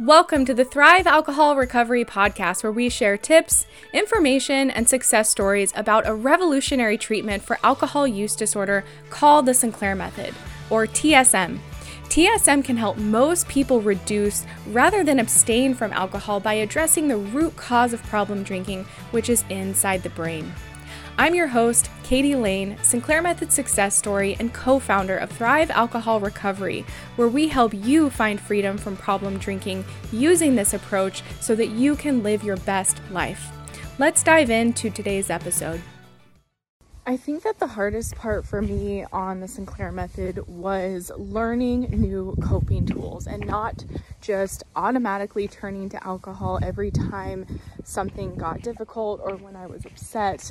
Welcome to the Thrive Alcohol Recovery Podcast, where we share tips, information, and success stories about a revolutionary treatment for alcohol use disorder called the Sinclair Method, or TSM. TSM can help most people reduce rather than abstain from alcohol by addressing the root cause of problem drinking, which is inside the brain. I'm your host, Katie Lain, Sinclair Method success story and co founder of Thrive Alcohol Recovery, where we help you find freedom from problem drinking using this approach so that you can live your best life. Let's dive into today's episode. I think that the hardest part for me on the Sinclair method was learning new coping tools and not just automatically turning to alcohol every time something got difficult or when I was upset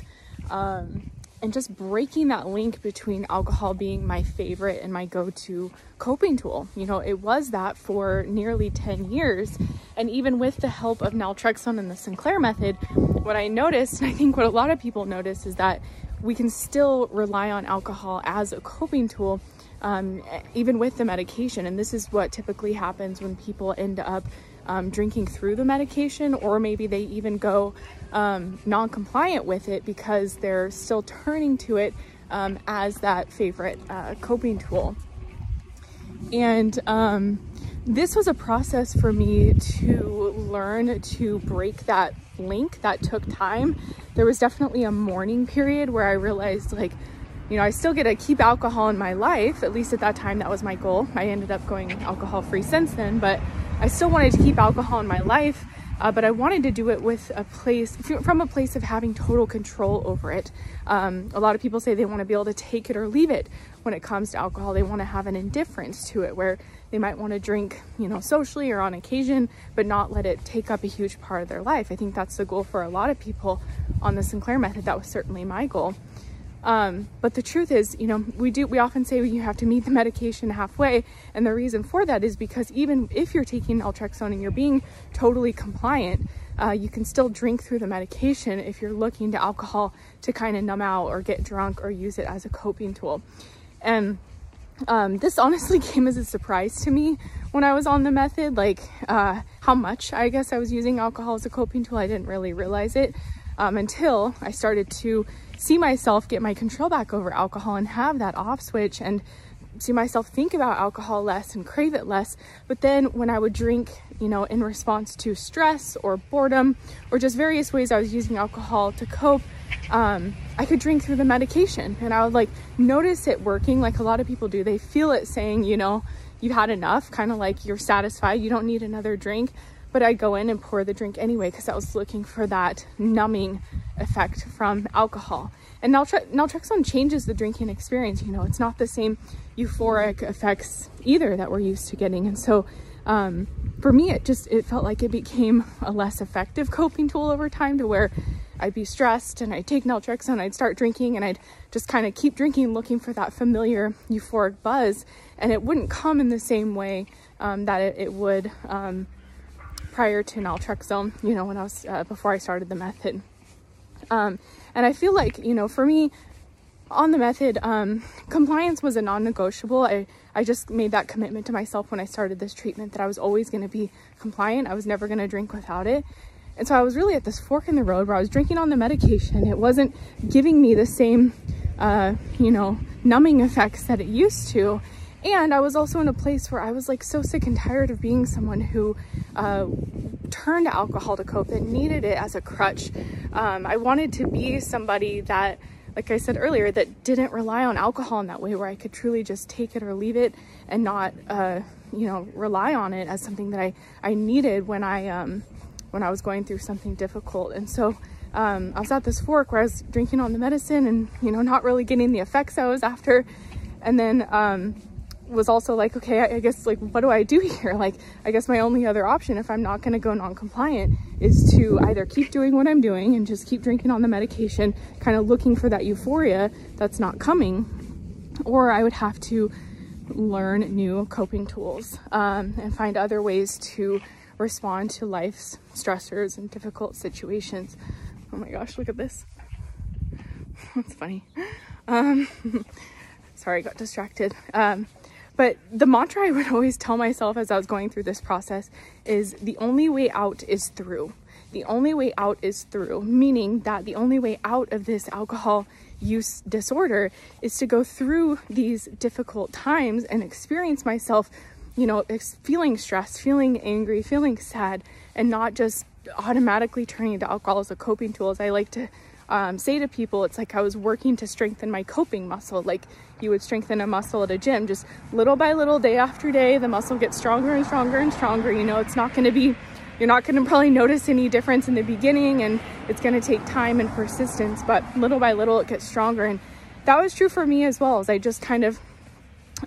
um, and just breaking that link between alcohol being my favorite and my go-to coping tool. You know, it was that for nearly 10 years. And even with the help of naltrexone and the Sinclair method, what I noticed, and I think what a lot of people notice is that we can still rely on alcohol as a coping tool um, even with the medication. And this is what typically happens when people end up um, drinking through the medication, or maybe they even go um, non compliant with it because they're still turning to it um, as that favorite uh, coping tool. And um, this was a process for me to learn to break that link that took time. There was definitely a mourning period where I realized, like, you know, I still get to keep alcohol in my life. At least at that time, that was my goal. I ended up going alcohol free since then, but I still wanted to keep alcohol in my life, uh, but I wanted to do it with a place, from a place of having total control over it. Um, a lot of people say they want to be able to take it or leave it when it comes to alcohol. They want to have an indifference to it where they might want to drink, you know, socially or on occasion, but not let it take up a huge part of their life. I think that's the goal for a lot of people on the Sinclair method. That was certainly my goal. Um, but the truth is, you know, we do, we often say you have to meet the medication halfway. And the reason for that is because even if you're taking naltrexone and you're being totally compliant, uh, you can still drink through the medication if you're looking to alcohol to kind of numb out or get drunk or use it as a coping tool. And um, this honestly came as a surprise to me when I was on the method, like uh, how much I guess I was using alcohol as a coping tool. I didn't really realize it um, until I started to see myself get my control back over alcohol and have that off switch and see myself think about alcohol less and crave it less. But then when I would drink, you know, in response to stress or boredom or just various ways I was using alcohol to cope, um, I could drink through the medication and I would like notice it working like a lot of people do. They feel it saying, you know, you've had enough, kind of like you're satisfied, you don't need another drink but I'd go in and pour the drink anyway because I was looking for that numbing effect from alcohol. And naltre- naltrexone changes the drinking experience. You know, it's not the same euphoric effects either that we're used to getting. And so, um, for me, it just it felt like it became a less effective coping tool over time to where I'd be stressed and I'd take naltrexone, I'd start drinking, and I'd just kind of keep drinking, looking for that familiar euphoric buzz, and it wouldn't come in the same way um, that it, it would. Um, prior to naltrexone, you know, when I was, uh, before I started the method. Um, and I feel like, you know, for me on the method, um, compliance was a non-negotiable. I, I just made that commitment to myself when I started this treatment that I was always going to be compliant. I was never going to drink without it. And so I was really at this fork in the road where I was drinking on the medication. It wasn't giving me the same, uh, you know, numbing effects that it used to. And I was also in a place where I was like so sick and tired of being someone who uh, turned to alcohol to cope, that needed it as a crutch. Um, I wanted to be somebody that, like I said earlier, that didn't rely on alcohol in that way, where I could truly just take it or leave it and not, uh, you know, rely on it as something that I, I needed when I, um, when I was going through something difficult. And so, um, I was at this fork where I was drinking on the medicine and, you know, not really getting the effects I was after. And then, um, was also like, okay, I, guess like, what do I do here? Like, I guess my only other option if I'm not going to go non-compliant is to either keep doing what I'm doing and just keep drinking on the medication, kind of looking for that euphoria that's not coming, or I would have to learn new coping tools um, and find other ways to respond to life's stressors and difficult situations. Oh my gosh, look at this. That's funny. Um, sorry, I got distracted. Um, but the mantra I would always tell myself as I was going through this process is the only way out is through. The only way out is through, meaning that the only way out of this alcohol use disorder is to go through these difficult times and experience myself, you know, feeling stressed, feeling angry, feeling sad, and not just automatically turning to alcohol as a coping tool. As I like to um, say to people, it's like I was working to strengthen my coping muscle. Like you would strengthen a muscle at a gym, just little by little, day after day, the muscle gets stronger and stronger and stronger. You know, it's not going to be, you're not going to probably notice any difference in the beginning and it's going to take time and persistence, but little by little, it gets stronger. And that was true for me as well, as I just kind of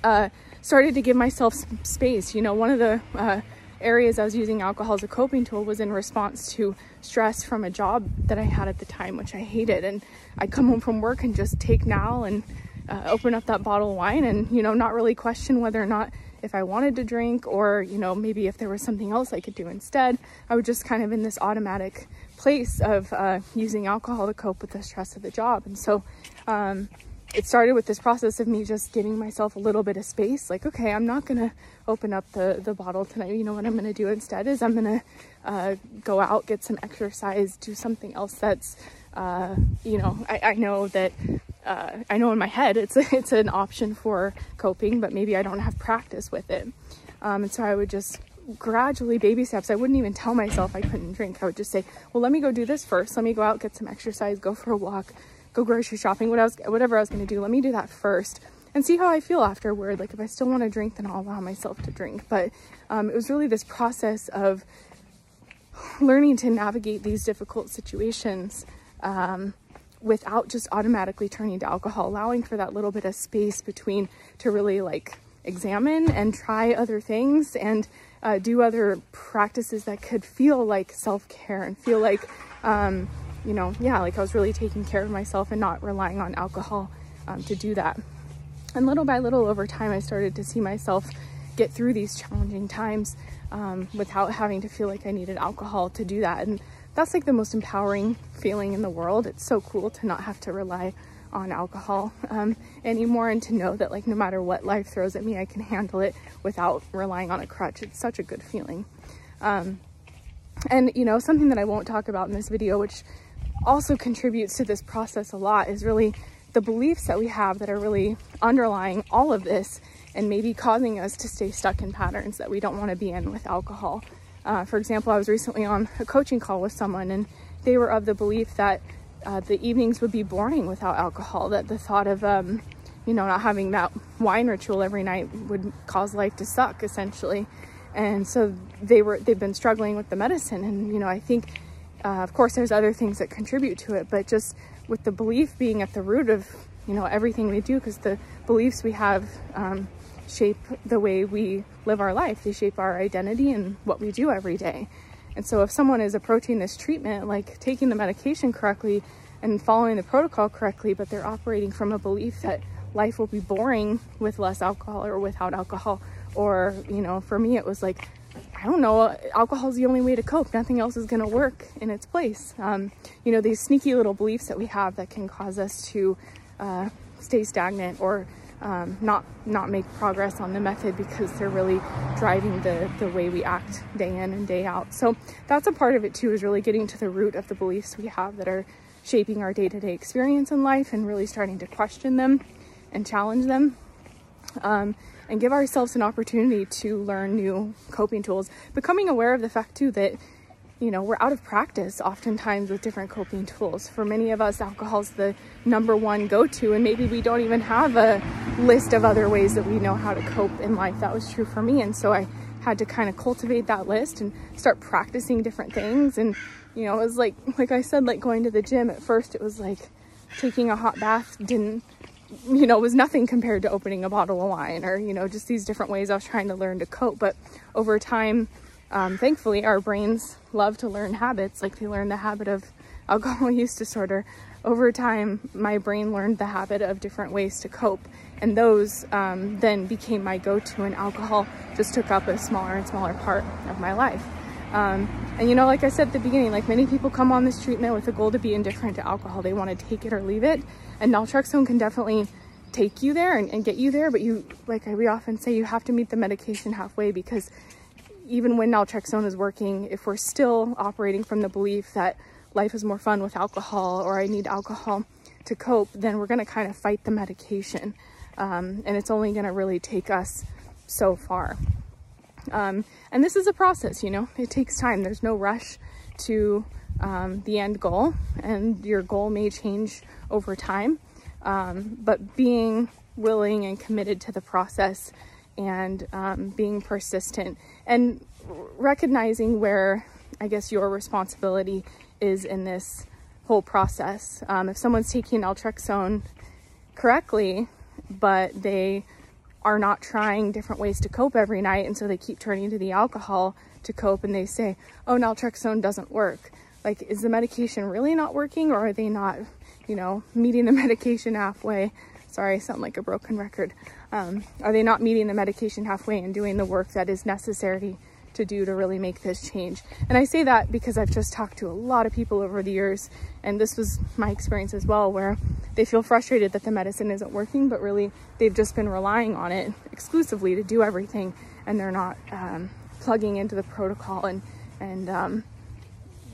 uh, started to give myself space. You know, one of the, uh, areas I was using alcohol as a coping tool was in response to stress from a job that I had at the time, which I hated. And I'd come home from work and just take now and uh, open up that bottle of wine and, you know, not really question whether or not if I wanted to drink or, you know, maybe if there was something else I could do instead. I was just kind of in this automatic place of uh, using alcohol to cope with the stress of the job. And so, um, it started with this process of me just giving myself a little bit of space like okay i'm not gonna open up the the bottle tonight you know what i'm gonna do instead is i'm gonna uh, go out get some exercise do something else that's uh, you know I, I know that uh, i know in my head it's a, it's an option for coping but maybe i don't have practice with it. Um, and so i would just gradually baby steps. I wouldn't even tell myself i couldn't drink. I would just say well let me go do this first. Let me go out get some exercise go for a walk go grocery shopping, what I was, whatever I was going to do, let me do that first and see how I feel afterward. Like if I still want to drink, then I'll allow myself to drink. But um, it was really this process of learning to navigate these difficult situations um, without just automatically turning to alcohol, allowing for that little bit of space between to really like examine and try other things and uh, do other practices that could feel like self-care and feel like um, you know, yeah, like I was really taking care of myself and not relying on alcohol um, to do that. And little by little over time, I started to see myself get through these challenging times um, without having to feel like I needed alcohol to do that. And that's like the most empowering feeling in the world. It's so cool to not have to rely on alcohol um, anymore and to know that like no matter what life throws at me, I can handle it without relying on a crutch. It's such a good feeling. Um, and you know, something that I won't talk about in this video, which also contributes to this process a lot is really the beliefs that we have that are really underlying all of this and maybe causing us to stay stuck in patterns that we don't want to be in with alcohol. Uh, for example, I was recently on a coaching call with someone and they were of the belief that uh, the evenings would be boring without alcohol, that the thought of, um, you know, not having that wine ritual every night would cause life to suck essentially. And so they were, they've been struggling with the medicine. And, you know, I think uh, of course, there's other things that contribute to it, but just with the belief being at the root of you know everything we do, because the beliefs we have um, shape the way we live our life. They shape our identity and what we do every day. And so, if someone is approaching this treatment, like taking the medication correctly and following the protocol correctly, but they're operating from a belief that life will be boring with less alcohol or without alcohol, or you know, for me, it was like I don't know, alcohol is the only way to cope. Nothing else is going to work in its place. Um, you know, these sneaky little beliefs that we have that can cause us to uh, stay stagnant or um, not not make progress on the method because they're really driving the the way we act day in and day out. So that's a part of it too, is really getting to the root of the beliefs we have that are shaping our day-to-day experience in life and really starting to question them and challenge them. Um, and give ourselves an opportunity to learn new coping tools. Becoming aware of the fact too that you know, we're out of practice oftentimes with different coping tools. For many of us, alcohol's the number one go to, and maybe we don't even have a list of other ways that we know how to cope in life. That was true for me. And so I had to kind of cultivate that list and start practicing different things. And, you know, it was like, like I said, like going to the gym at first, it was like taking a hot bath didn't you know, was nothing compared to opening a bottle of wine or, you know, just these different ways I was trying to learn to cope. But over time, um, thankfully, our brains love to learn habits. Like they learn the habit of alcohol use disorder. Over time, my brain learned the habit of different ways to cope. And those um, then became my go to, and alcohol just took up a smaller and smaller part of my life. Um, and you know, like I said at the beginning, like many people come on this treatment with the goal to be indifferent to alcohol. They want to take it or leave it. And naltrexone can definitely take you there and, and get you there, but you, like we often say, you have to meet the medication halfway because even when naltrexone is working, if we're still operating from the belief that life is more fun with alcohol or I need alcohol to cope, then we're going to kind of fight the medication. Um, and it's only going to really take us so far. Um, and this is a process, you know, it takes time. There's no rush to um, the end goal, and your goal may change over time. Um, but being willing and committed to the process and um, being persistent and recognizing where I guess your responsibility is in this whole process. Um, if someone's taking naltrexone correctly, but they are not trying different ways to cope every night, and so they keep turning to the alcohol to cope, and they say, "Oh, naltrexone doesn't work." Like, is the medication really not working, or are they not, you know, meeting the medication halfway? Sorry, I sound like a broken record. Um, are they not meeting the medication halfway and doing the work that is necessary to do to really make this change? And I say that because I've just talked to a lot of people over the years, and this was my experience as well, where they feel frustrated that the medicine isn't working, but really they've just been relying on it exclusively to do everything, and they're not um, plugging into the protocol and and um,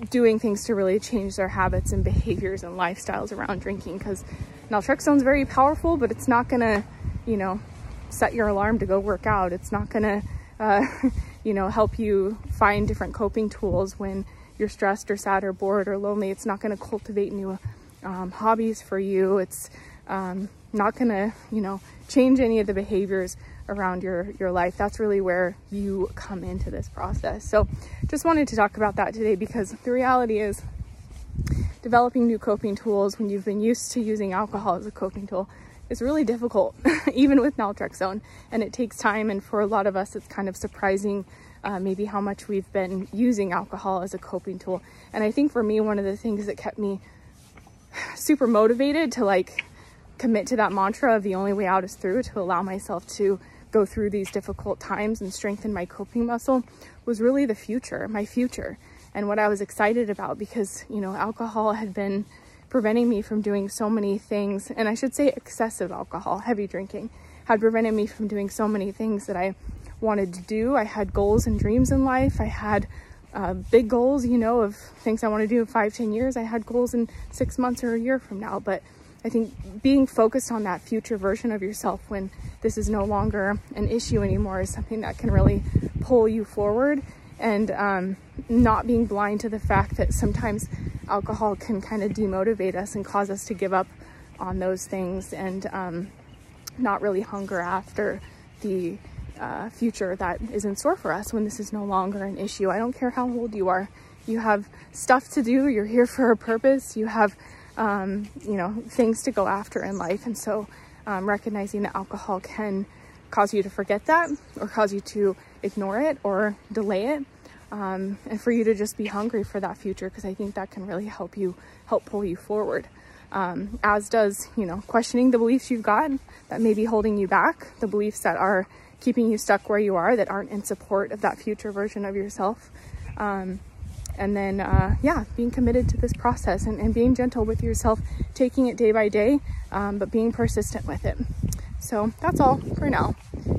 doing things to really change their habits and behaviors and lifestyles around drinking because naltrexone's very powerful but it's not gonna you know set your alarm to go work out it's not gonna uh, you know help you find different coping tools when you're stressed or sad or bored or lonely. It's not gonna cultivate new um, hobbies for you. It's um, not gonna you know change any of the behaviors around your your life. That's really where you come into this process. So just wanted to talk about that today because the reality is developing new coping tools when you've been used to using alcohol as a coping tool is really difficult even with naltrexone and it takes time and for a lot of us it's kind of surprising uh, maybe how much we've been using alcohol as a coping tool. And i think for me one of the things that kept me super motivated to like commit to that mantra of the only way out is through to allow myself to go through these difficult times and strengthen my coping muscle was really the future, my future, and what I was excited about because, you know, alcohol had been preventing me from doing so many things, and I should say excessive alcohol, heavy drinking, had prevented me from doing so many things that I wanted to do. I had goals and dreams in life. I had uh, big goals, you know, of things I want to do in five, ten years. I had goals in six months or a year from now, but I think being focused on that future version of yourself when this is no longer an issue anymore is something that can really pull you forward and um, not being blind to the fact that sometimes alcohol can kind of demotivate us and cause us to give up on those things and um, not really hunger after the uh, future that is in store for us when this is no longer an issue. I don't care how old you are. You have stuff to do. You're here for a purpose. You have um, you know, things to go after in life. And so um, recognizing that alcohol can cause you to forget that or cause you to ignore it or delay it. Um, and for you to just be hungry for that future because I think that can really help you help pull you forward. Um, as does you know questioning the beliefs you've got that may be holding you back, the beliefs that are keeping you stuck where you are that aren't in support of that future version of yourself. Um, and then uh, yeah being committed to this process and, and, being gentle with yourself taking it day by day um, but being persistent with it. So that's all for now.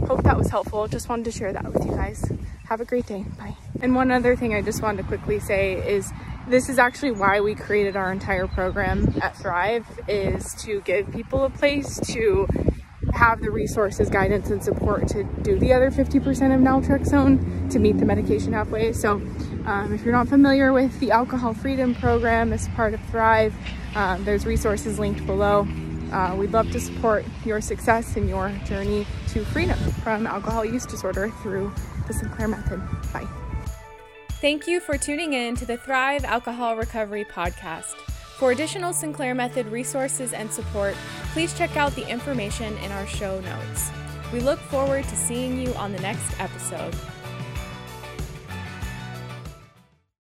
Hope that was helpful. Just wanted to share that with you guys. Have a great day. Bye and one other thing i just wanted to quickly say is this is actually why we created our entire program at thrive is to give people a place to have the resources, guidance, and support to do the other 50% of naltrexone to meet the medication halfway. So um, if you're not familiar with the Alcohol Freedom Program as part of Thrive, um, there's resources linked below. Uh, we'd love to support your success in your journey to freedom from alcohol use disorder through the Sinclair Method. Bye. Thank you for tuning in to the Thrive Alcohol Recovery Podcast. For additional Sinclair Method resources and support, please check out the information in our show notes. We look forward to seeing you on the next episode.